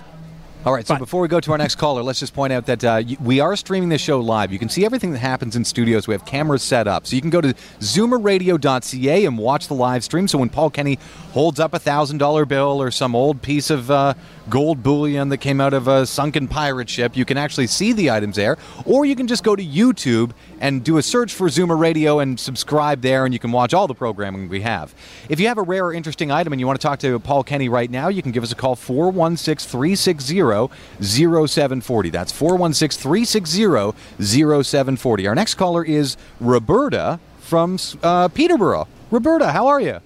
All right, so before we go to our next caller, let's just point out that uh, we are streaming the show live. You can see everything that happens in studios. We have cameras set up. So you can go to zoomerradio.ca and watch the live stream. So when Paul Kenny holds up a $1,000 bill or some old piece of uh, gold bullion that came out of a sunken pirate ship, you can actually see the items there. Or you can just go to YouTube and do a search for Zoomer Radio and subscribe there, and you can watch all the programming we have. If you have a rare or interesting item and you want to talk to Paul Kenny right now, you can give us a call 416 360 0740. That's 416 360 0740. Our next caller is Roberta from uh, Peterborough. Roberta, how are you?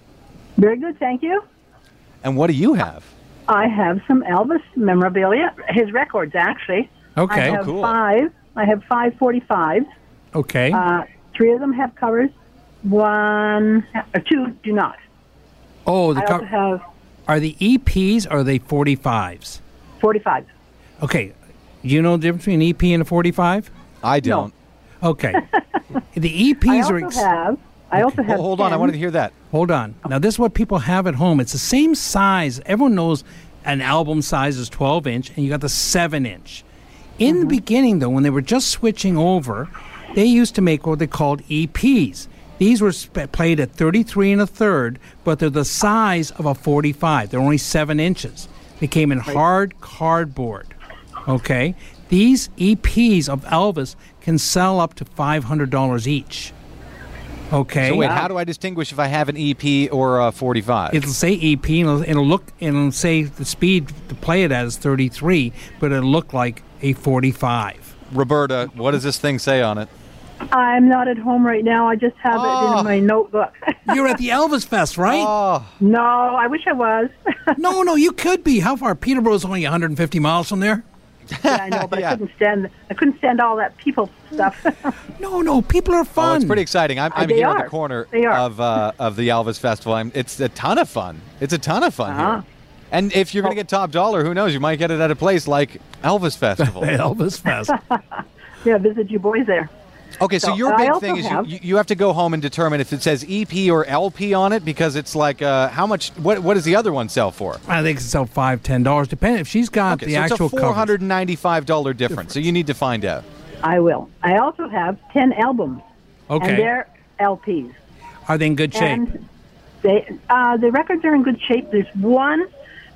Very good, thank you. And what do you have? I have some Elvis memorabilia, his records actually. Okay. I Oh, have cool. five. I have five forty-fives. okay Uh, three of them have covers. One, uh, two do not. oh the I co- also have are the eps or are they 45s forty-five. okay you know the difference between an ep and a 45 i don't okay the eps I are also ex- have. I also have. Hold on, I wanted to hear that. Hold on. Now, this is what people have at home. It's the same size. Everyone knows an album size is 12 inch, and you got the 7 inch. In Mm-hmm. the beginning, though, when they were just switching over, they used to make what they called EPs. These were sp- played at 33 and a third, but they're the size of a 45. They're only 7 inches. They came in hard cardboard. Okay? These EPs of Elvis can sell up to $500 each. Okay. So wait, how do I distinguish if I have an EP or a 45? It'll say EP, and it'll, it'll look, and it'll say the speed to play it at is 33, but it'll look like a 45. Roberta, what does this thing say on it? I'm not at home right now. I just have it in oh. my notebook. You're at the Elvis Fest, right? Oh. No, I wish I was. no, no, you could be. How far? Peterborough's only 150 miles from there. Yeah, I know, but I couldn't stand. I couldn't stand all that people stuff. no, no, people are fun. Oh, it's pretty exciting. I'm, I'm here at are. the corner of uh, of the Elvis Festival. I'm, it's a ton of fun. It's a ton of fun Uh-huh. here. And if you're going to get top dollar, who knows? You might get it at a place like Elvis Festival. Elvis Fest. yeah, visit you boys there. Okay, so, So, your big thing is you, have- you, you have to go home and determine if it says EP or LP on it because it's like uh, how much. What what does the other one sell for? I think it's sell five, ten dollars, depending if she's got Okay, the so actual it's a four hundred and ninety-five dollar difference. So you need to find out. I will. I also have ten albums. Okay. And they're LPs. Are they in good shape? And they, uh, the records are in good shape. There's one,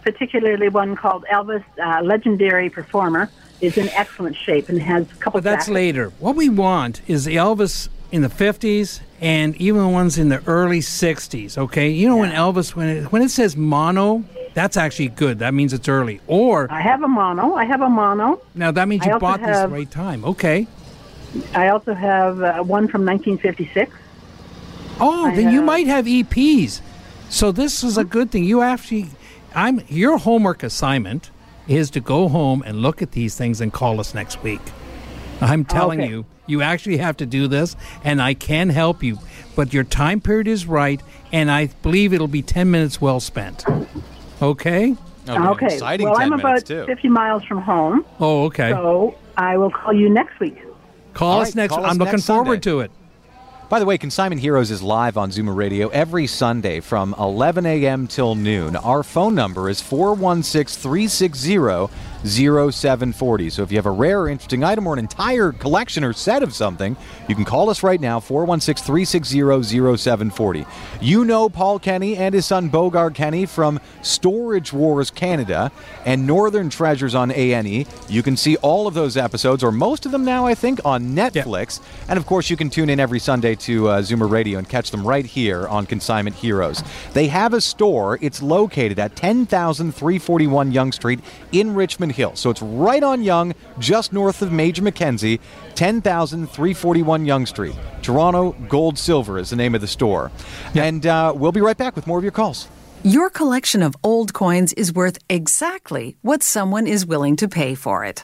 particularly one called Elvis, uh, Legendary Performer, is in excellent shape and has a couple. But that's later. What we want is the Elvis in the 50s and even the ones in the early 60s, okay? You know when Elvis when it, when it says mono, that's actually good. That means it's early. Or I have a mono. I have a mono. now that means you bought this have- the right time. Okay. I also have uh, one from 1956. Oh, I then you might have EPs. So this is a good thing. You actually I'm your homework assignment is to go home and look at these things and call us next week. I'm oh, telling Okay. you, you actually have to do this, and I can help you. But your time period is right, and I believe it'll be 10 minutes well spent. Okay? Oh, okay. well, I'm about 50 miles from home. Oh, okay. So I will call you next week. Call All us right, next. call I'm us looking next forward Sunday. to it. By the way, Consignment Heroes is live on Zoomer Radio every Sunday from 11 a.m. till noon. Our phone number is 416 360 0740. So if you have a rare or interesting item or an entire collection or set of something, you can call us right now, 416 360 0740. You know Paul Kenny and his son Bogart Kenny from Storage Wars Canada and Northern Treasures on A&E. You can see all of those episodes, or most of them now, I think, on Netflix. And of course, you can tune in every Sunday to uh, Zoomer Radio and catch them right here on Consignment Heroes. They have a store. It's located at 10,341 Yonge Street in Richmond Hill. So it's right on Yonge, just north of Major Mackenzie, 10,341 Yonge Street. Toronto Gold Silver is the name of the store. And uh, we'll be right back with more of your calls. Your collection of old coins is worth exactly what someone is willing to pay for it.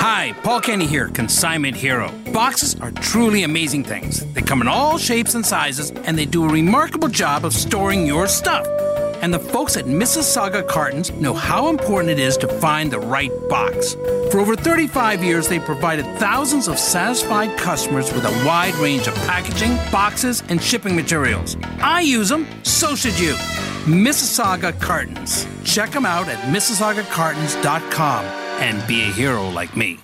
Hi, Paul Kenny here, Consignment Hero. Boxes are truly amazing things. They come in all shapes and sizes, and they do a remarkable job of storing your stuff. And the folks at Mississauga Cartons know how important it is to find the right box. For over 35 years, they've provided thousands of satisfied customers with a wide range of packaging, boxes, and shipping materials. I use them, so should you. Mississauga Cartons. Check them out at MississaugaCartons.com and be a hero like me.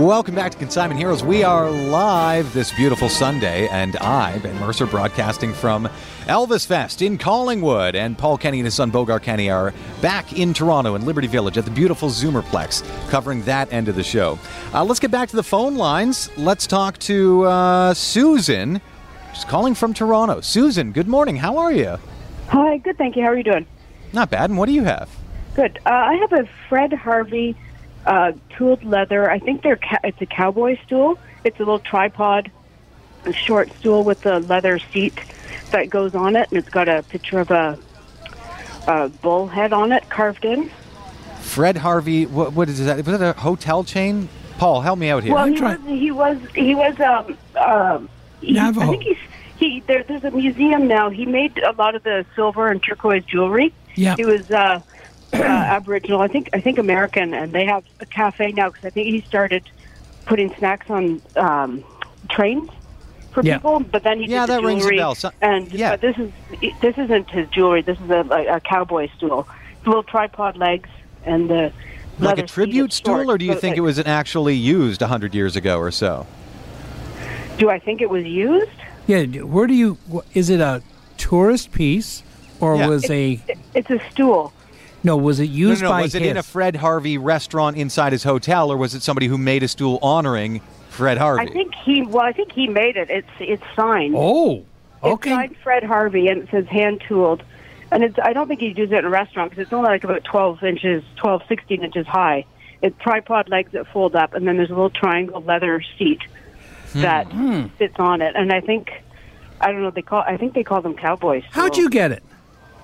Welcome back to Consignment Heroes. We are live this beautiful Sunday, and I, Ben Mercer, broadcasting from Elvis Fest in Collingwood. And Paul Kenny and his son Bogart Kenny are back in Toronto in Liberty Village at the beautiful Zoomerplex, covering that end of the show. Uh, let's get back to the phone lines. Let's talk to uh, Susan. She's calling from Toronto. Susan, good morning. How are you? Hi, good, thank you. How are you doing? Not bad. And what do you have? Good. Uh, I have a Fred Harvey uh, tooled leather. I think they're ca- it's a cowboy stool. It's a little tripod, a short stool with a leather seat that goes on it, and it's got a picture of a, a bull head on it carved in. Fred Harvey. What, what is that? Was it a hotel chain? Paul, help me out here. Well, he was he was he was um um he, I think he's he there, there's a museum now. He made a lot of the silver and turquoise jewelry. Yeah. He was uh, uh Aboriginal, I think I think American and they have a cafe now cuz I think he started putting snacks on um trains for Yeah. people, but then he Yeah, did the that rings a jewelry, bell. So- and yeah. but this is this isn't his jewelry. This is a, like a cowboy stool. The little tripod legs and the like a tribute stool, short, or do you think like- it was an actually used 100 years ago or so? Do I think it was used? Yeah, where do you? Is it a tourist piece, or was a? It's a stool. No, was it used no, no, no. by was it his? in a Fred Harvey restaurant inside his hotel, or was it somebody who made a stool honoring Fred Harvey? I think he. Well, I think he made it. It's it's signed. Oh, It's signed Fred Harvey, and it says hand tooled. And it's. I don't think he'd use it in a restaurant because it's only like about 12 inches, 12, 16 inches high. It's tripod legs that fold up, and then there's a little triangle leather seat that Hmm. sits on it. And I think, I don't know. They call. I think they call them cowboys. How'd you get it?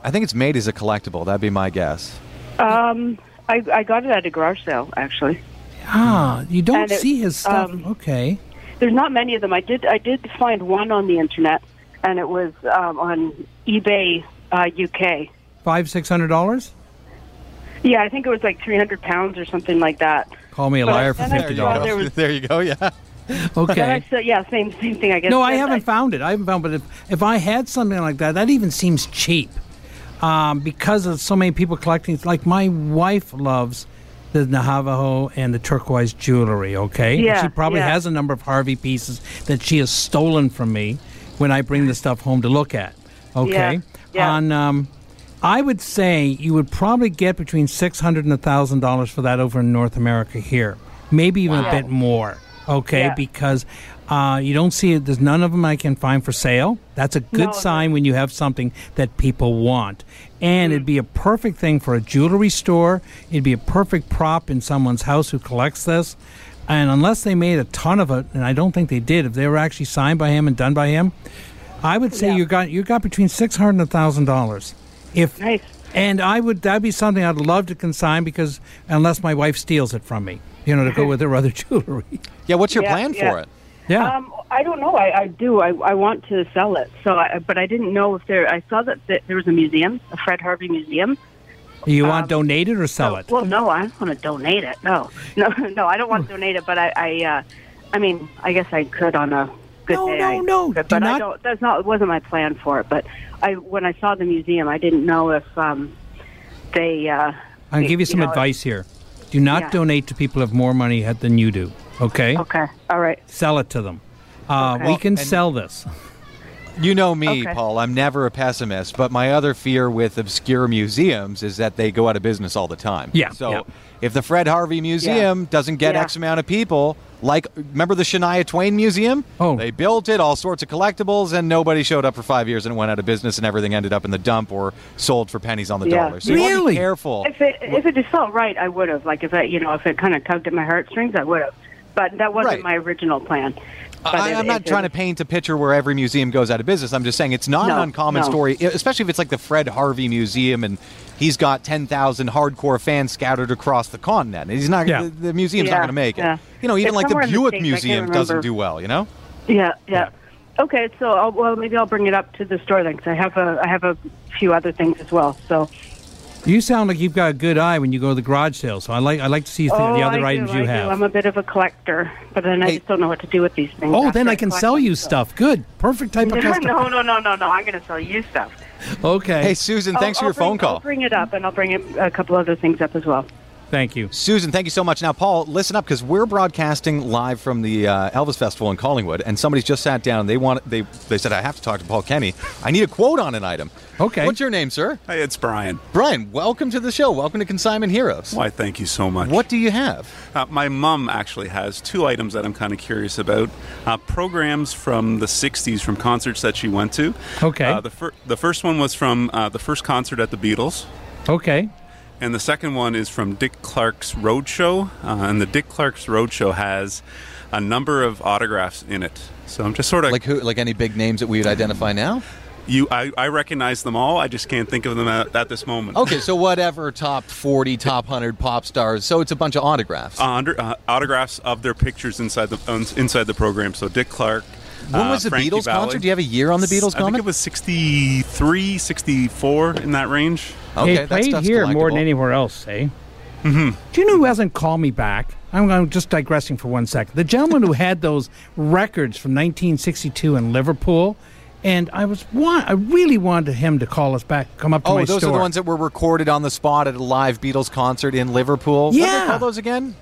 I think it's made as a collectible. That'd be my guess. Um, I I got it at a garage sale actually. Ah, you don't And it- see his stuff. um, okay. There's not many of them. I did I did find one on the internet, and it was um, on eBay uh, UK. Five six hundred dollars. Yeah, I think it was like 300 pounds or something like that. Call me a But liar for then I fifty saw dollars. there was- there you go. Yeah. Then I Okay. saw- yeah, same same thing. I guess. No, I But haven't found it. I haven't found. But if if I had something like that, that even seems cheap, um, because of so many people collecting. Like my wife loves the Navajo and the turquoise jewelry. Okay. And Yeah, She probably yeah. has a number of Harvey pieces that she has stolen from me when I bring the stuff home to look at. Okay. Yeah, yeah. On. Um, I would say you would probably get between six hundred and thousand dollars for that over in North America here. maybe even a bit more. Okay, Yeah. because uh, you don't see it. There's none of them I can find for sale. That's a good No, sign when you have something that people want. And Mm. it'd be a perfect thing for a jewelry store. It'd be a perfect prop in someone's house who collects this. And unless they made a ton of it, and I don't think they did, if they were actually signed by him and done by him, I would say you got you got between six hundred and a thousand dollars. If nice. and I would that'd be something I'd love to consign because unless my wife steals it from me, you know, to go with her other jewelry. Yeah, what's your Yeah, plan yeah. for it? Yeah. Um, I don't know. I, I do. I, I want to sell it. So, I, but I didn't know if there. I saw that, that there was a museum, a Fred Harvey museum. You want to donate it or sell it? Well, no, I don't want to donate it. No, no, no. I don't want to donate it. But I, I, uh, I mean, I guess I could on a good No, day. no, I no, could, do but I not- don't. That's not. It wasn't my plan for it. But I, when I saw the museum, I didn't know if um, they. Uh, I'll give you some know, advice here. Do not Yeah. donate to people who have more money than you do. Okay. Okay. All right. Sell it to them. Uh, Okay. We can and- sell this. You know me, Okay. Paul. I'm never a pessimist, but my other fear with obscure museums is that they go out of business all the time. Yeah, So yeah. if the Fred Harvey Museum doesn't get Yeah. X amount of people, like remember the Shania Twain Museum? Oh. They built it, all sorts of collectibles, and nobody showed up for five years and it went out of business and everything ended up in the dump or sold for pennies on the Yeah. dollar. So you want to Really? be careful. If it if it just felt right, I would have. Like if it you know if it kind of tugged at my heartstrings, I would have. But that wasn't Right. my original plan. But I, if- I'm not trying to paint a picture where every museum goes out of business. I'm just saying it's not an uncommon no. story, especially if it's like the Fred Harvey Museum and he's got 10,000 hardcore fans scattered across the continent. He's not Yeah. the, the museum's not going to make it. yeah. You know, even It's like the somewhere in the Buick States, Museum doesn't do well, you know? Yeah, yeah. Okay, so I'll, well maybe I'll bring it up to the store then because I have a I have a few other things as well. So You sound like you've got a good eye when you go to the garage sale. So I like I like to see the, oh, the other I items do, you I do. have. I'm a bit of a collector, but then I just don't know what to do with these things. Oh, then I can sell you so- stuff. Good, perfect type of customer. no, no, no, no, no. I'm going to sell you stuff. Okay. Hey, Susan, thanks I'll- for your I'll bring- phone call. I'll bring it up, and I'll bring it, a couple other things up as well. Thank you. Susan, thank you so much. Now, Paul, listen up because we're broadcasting live from the uh, Elvis Festival in Collingwood, and somebody's just sat down. And they want they they said I have to talk to Paul Kenny. I need a quote on an item. Okay. What's your name, sir? Hey, it's Brian. Brian, welcome to the show. Welcome to Consignment Heroes. Why, thank you so much. What do you have? Uh, my mom actually has two items that I'm kind of curious about. Uh, programs from the 60s from concerts that she went to. Okay. Uh, the, fir- the first one was from uh, the first concert at the Beatles. Okay. And the second one is from Dick Clark's Roadshow. Uh, and the Dick Clark's Roadshow has a number of autographs in it. So I'm just sort of Like who? Like any big names that we would identify now? you. I, I recognize them all. I just can't think of them at, at this moment. Okay, so whatever top 40, top 100 pop stars. So it's a bunch of autographs. Uh, under, uh, autographs of their pictures inside the inside the program. So Dick Clark. When uh, was the Frankie Beatles Valli. concert? Do you have a year on the Beatles I think concert? it was 63, 64 in that range. Okay, Hey, that played stuff's here more collectible. than anywhere else, eh? Mm-hmm. Do you know who hasn't called me back? I'm, I'm just digressing for one second. The gentleman who had those records from 1962 in Liverpool, and I was want, I really wanted him to call us back, come up to Oh, my those store. are the ones that were recorded on the spot at a live Beatles concert in Liverpool. What do they Yeah. call those again?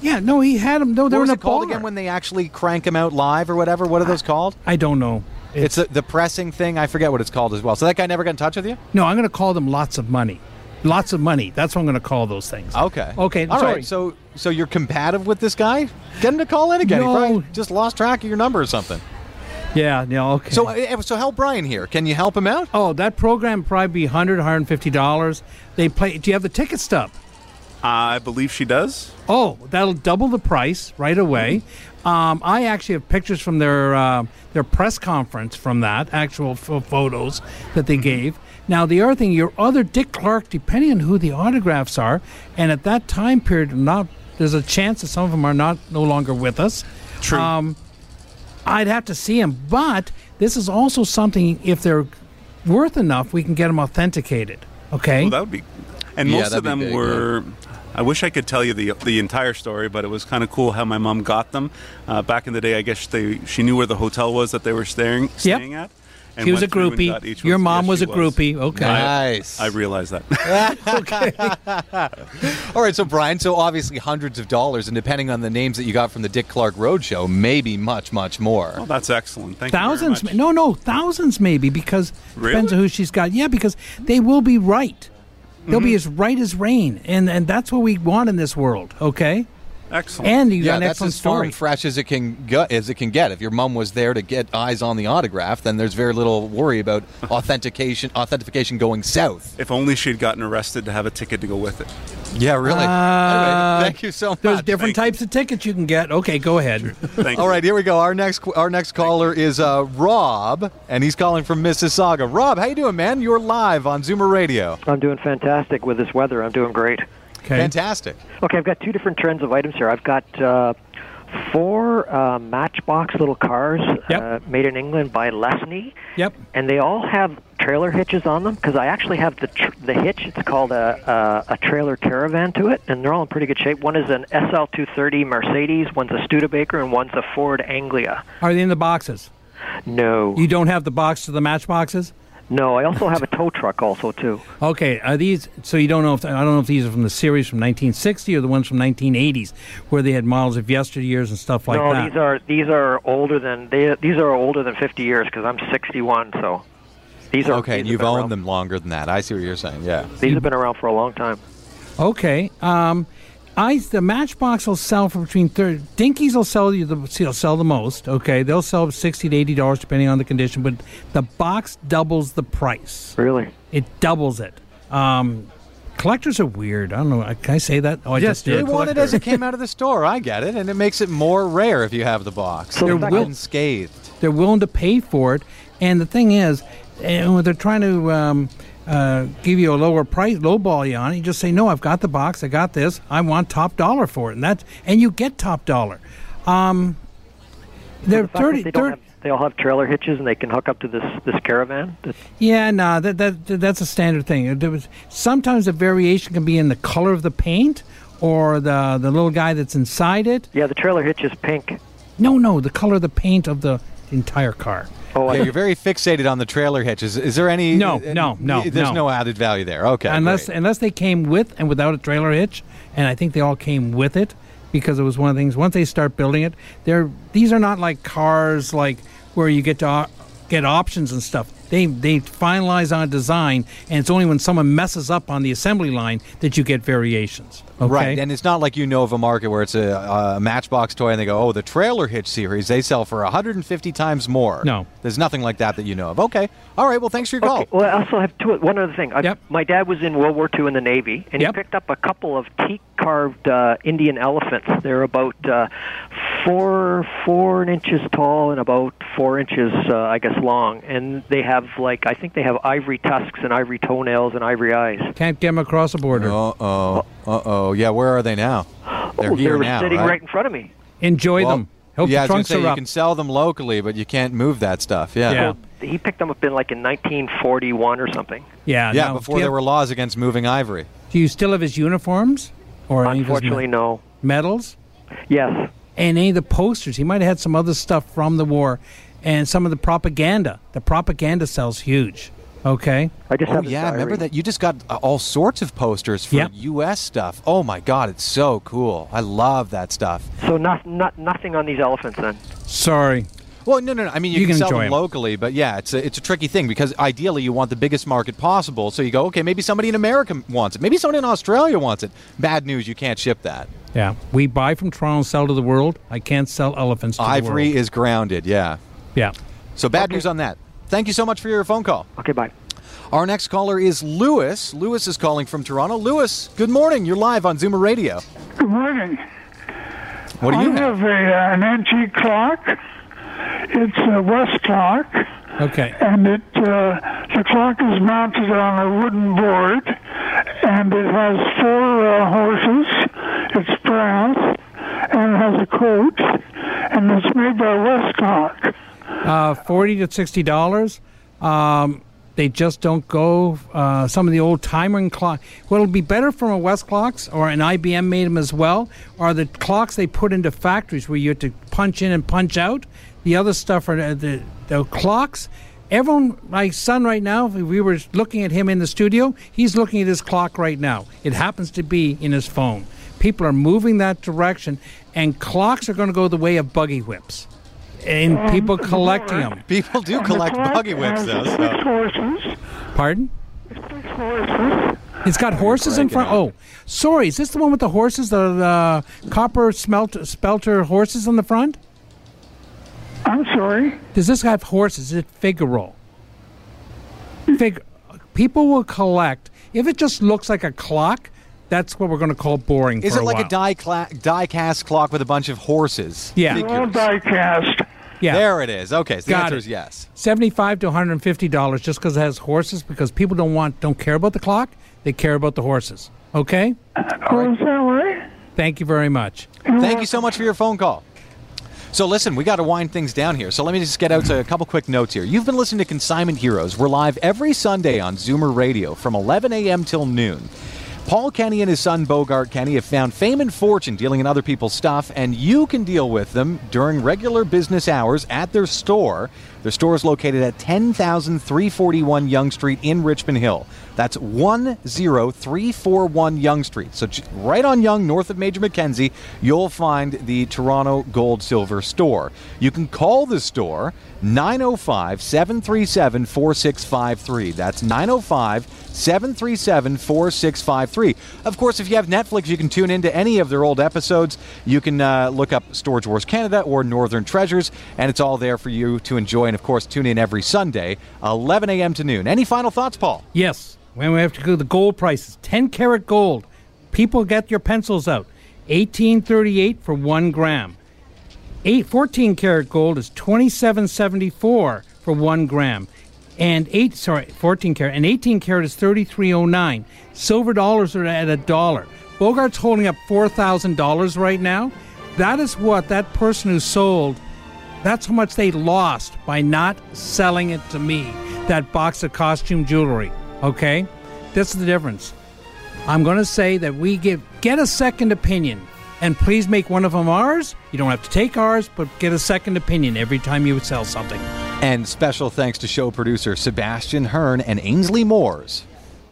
Yeah, no, he had them. No, What they were was in a called bar. again when they actually crank them out live or whatever? What are those called? I don't know. It's, the, the pressing thing. I forget what it's called as well. So that guy never got in touch with you? No, I'm going to call them lots of money. Lots of money. That's what I'm going to call those things. Okay. Okay, All sorry. right. So so you're compatible with this guy? Get him to call in again. No. just lost track of your number or something. Yeah, yeah, okay. So uh, so help Brian here. Can you help him out? Oh, that program probably be 100 $150. They play. Do you have the ticket stub? I believe she does. Oh, that'll double the price right away. Um, I actually have pictures from their uh, their press conference from that actual f- photos that they gave. Now the other thing, your other Dick Clark, depending on who the autographs are, and at that time period, not there's a chance that some of them are not no longer with us. True. Um, I'd have to see them, but this is also something if they're worth enough, we can get them authenticated. Okay. Well, that would be. And Yeah, most that'd of them big, were. I wish I could tell you the the entire story, but it was kind of cool how my mom got them. Uh, back in the day, I guess they she knew where the hotel was that they were staying staying at. She was a groupie. Your mom Yes, was she a groupie. Okay. Nice. I realize that. Okay. All right, so Brian, so obviously hundreds of dollars, and depending on the names that you got from the Dick Clark Roadshow, maybe much, much more. oh, that's excellent. Thank thousands you very much. no no thousands maybe because Really? depends on who she's got yeah because they will be right they'll Mm-hmm. be as right as rain and and that's what we want in this world okay Excellent. And you got yeah, an that's excellent as farm story. fresh as it can go, as it can get. If your mom was there to get eyes on the autograph, then there's very little worry about authentication authentication going south. If only she'd gotten arrested to have a ticket to go with it. Yeah, really. Uh, anyway, thank you so much. There's different types of tickets you can get. Okay, go ahead. All right, here we go. Our next our next caller is uh, Rob, and he's calling from Mississauga. Rob, how you doing, man? You're live on Zoomer Radio. I'm doing fantastic with this weather. I'm doing great. Fantastic. Okay, I've got two different trends of items here. I've got uh, four uh, Matchbox little cars uh, made in England by Lesney. Yep. And they all have trailer hitches on them because I actually have the tr- the hitch. It's called a, a a trailer caravan to it, and they're all in pretty good shape. One is an SL230 Mercedes, one's a Studebaker, and one's a Ford Anglia. Are they in the boxes? No. You don't have the box to the matchboxes? No, I also have a tow truck also too. Okay, are these? So you don't know if I don't know if these are from the series from 1960 or the ones from 1980s, where they had models of yesteryears and stuff like no, that. No, these are these are older than they these are older than 50 years because I'm 61. So these are okay. these You've owned around- them longer than that. I see what you're saying. Yeah. These have been around for a long time. Okay. Um, I the Matchbox will sell for between thirty. Dinkies will sell you the will sell the most. Okay, they'll sell sixty to eighty dollars depending on the condition, but the box doubles the price. Really? It doubles it. Um, collectors are weird. I don't know. Can I say that? Oh, I yes, just did. they want it as it came out of the store. I get it, and it makes it more rare if you have the box. So they're the fact- unscathed. They're willing to pay for it, and the thing is, and they're trying to um, uh, give you a lower price, lowball you on it, you just say, "No, I've got the box. I got this. I want top dollar for it," and that, and you get top dollar. Um, they're the thirty. they, 30 have, they all have trailer hitches and they can hook up to this this caravan. That's, Yeah, no, that, that that's a standard thing. There was sometimes the variation can be in the color of the paint or the the little guy that's inside it. yeah, the trailer hitch is pink. No, no, the color of the paint of the entire car. Oh, yeah, you're very fixated on the trailer hitch. Is, is there any? No, uh, no, no, There's no. no added value there. Okay. unless great. unless they came with and without a trailer hitch, and I think they all came with it because it was one of the things. Once they start building it, they're these are not like cars like where you get to o- get options and stuff. They they finalize on a design, and it's only when someone messes up on the assembly line that you get variations. Okay? Right, and it's not like you know of a market where it's a, a Matchbox toy and they go, "Oh, the trailer hitch series they sell for 150 times more." No. there's nothing like that that you know of. Okay, all right. Well, thanks for your call. Well, I also have two, one other thing. I, My dad was in World War II in the Navy, and he picked up a couple of teak carved uh, Indian elephants. They're about uh, four four inches tall and about four inches, uh, I guess, long. And they have like I think they have ivory tusks and ivory toenails and ivory eyes. Can't get them across the border. Uh oh. Uh oh. Yeah, where are they now? They're oh, here they were now. sitting right? right in front of me. Enjoy Well, them. Hope yeah, I the was gonna trunks say, are you can sell them locally, but you can't move that stuff. Yeah. Yeah. So he picked them up in like in 1941 or something. Yeah, Yeah, no, before do there have- were laws against moving ivory. Do you still have his uniforms? Or any of Unfortunately, no. medals? Yes. And any of the posters. He might have had some other stuff from the war, and some of the propaganda. The propaganda sells huge. Okay. I just oh yeah, remember that you just got uh, all sorts of posters for Yep. U.S. stuff. Oh my God, it's so cool. I love that stuff. So not, not nothing on these elephants then. Sorry. Well, no, no, no. I mean, you, You can, can sell enjoy them 'em. locally, but yeah, it's a, it's a tricky thing because ideally you want the biggest market possible. So you go, okay, maybe somebody in America wants it, maybe somebody in Australia wants it. Bad news, you can't ship that. Yeah. We buy from Toronto and sell to the world. I can't sell elephants to the Ivory is grounded. Yeah. Yeah. So bad news on that. Thank you so much for your phone call. Okay, bye. Our next caller is Lewis. Lewis is calling from Toronto. Lewis, good morning. You're live on Zoomer Radio. Good morning. What do I you have? have a, uh, an antique clock. It's a West clock, Okay. and it uh, the clock is mounted on a wooden board, and it has four uh, horses. It's brass, and it has a coach, and it's made by Westclox. Uh, Forty to sixty dollars. Um, they just don't go. Uh, some of the old timer clock. What'll be better from a West clocks or an IBM made them as well are the clocks they put into factories where you have to punch in and punch out. The other stuff are the, the, the clocks. Everyone, my son right now, we were looking at him in the studio, he's looking at his clock right now. It happens to be in his phone. People are moving that direction, and clocks are going to go the way of buggy whips. And Um, people collecting them. People do And the collect clock buggy whips, has though. Six So. horses. Pardon? Six horses. It's got horses in front. Oh, sorry. Is this the one with the horses? The, the copper smelt, spelter horses in the front? I'm sorry. Does this have horses? Is it Figaro? Fig- people will collect. If it just looks like a clock, that's what we're going to call boring. Is for it like while. a die, cla- die cast clock with a bunch of horses? Yeah. Figures? All die cast. Yeah. There it is. Okay, so the Got answer it. is yes. Seventy-five to one hundred and fifty dollars just because it has horses. Because people don't want, don't care about the clock. They care about the horses. Okay. Oh, is that right? Thank you very much. Thank you so much for your phone call. So listen, we got to wind things down here. So let me just get out to a couple quick notes here. You've been listening to Consignment Heroes. We're live every Sunday on Zoomer Radio from 11 a.m. till noon. Paul Kenny and his son Bogart Kenny have found fame and fortune dealing in other people's stuff, and you can deal with them during regular business hours at their store. Their store is located at 10,341 Yonge Street in Richmond Hill. That's 10341 Yonge Street. So, right on Yonge, north of Major Mackenzie, you'll find the Toronto Gold Silver store. You can call the store 905 737 4653. That's 905 737 4653. Of course, if you have Netflix, you can tune into any of their old episodes. You can uh, look up Storage Wars Canada or Northern Treasures, and it's all there for you to enjoy. And of course, tune in every Sunday, 11 a.m. to noon. Any final thoughts, Paul? Yes. When we have to go the gold prices, 10 karat gold. People get your pencils out. 1838 for 1 gram. 8 14 karat gold is 2774 for 1 gram. And 8 sorry, 14 karat and 18 karat is 3309. Silver dollars are at a dollar. Bogart's holding up $4,000 right now. That is what that person who sold that's how much they lost by not selling it to me, that box of costume jewelry. Okay? This is the difference. I'm going to say that we give get a second opinion and please make one of them ours. You don't have to take ours, but get a second opinion every time you would sell something. And special thanks to show producer Sebastian Hearn and Ainsley Moores.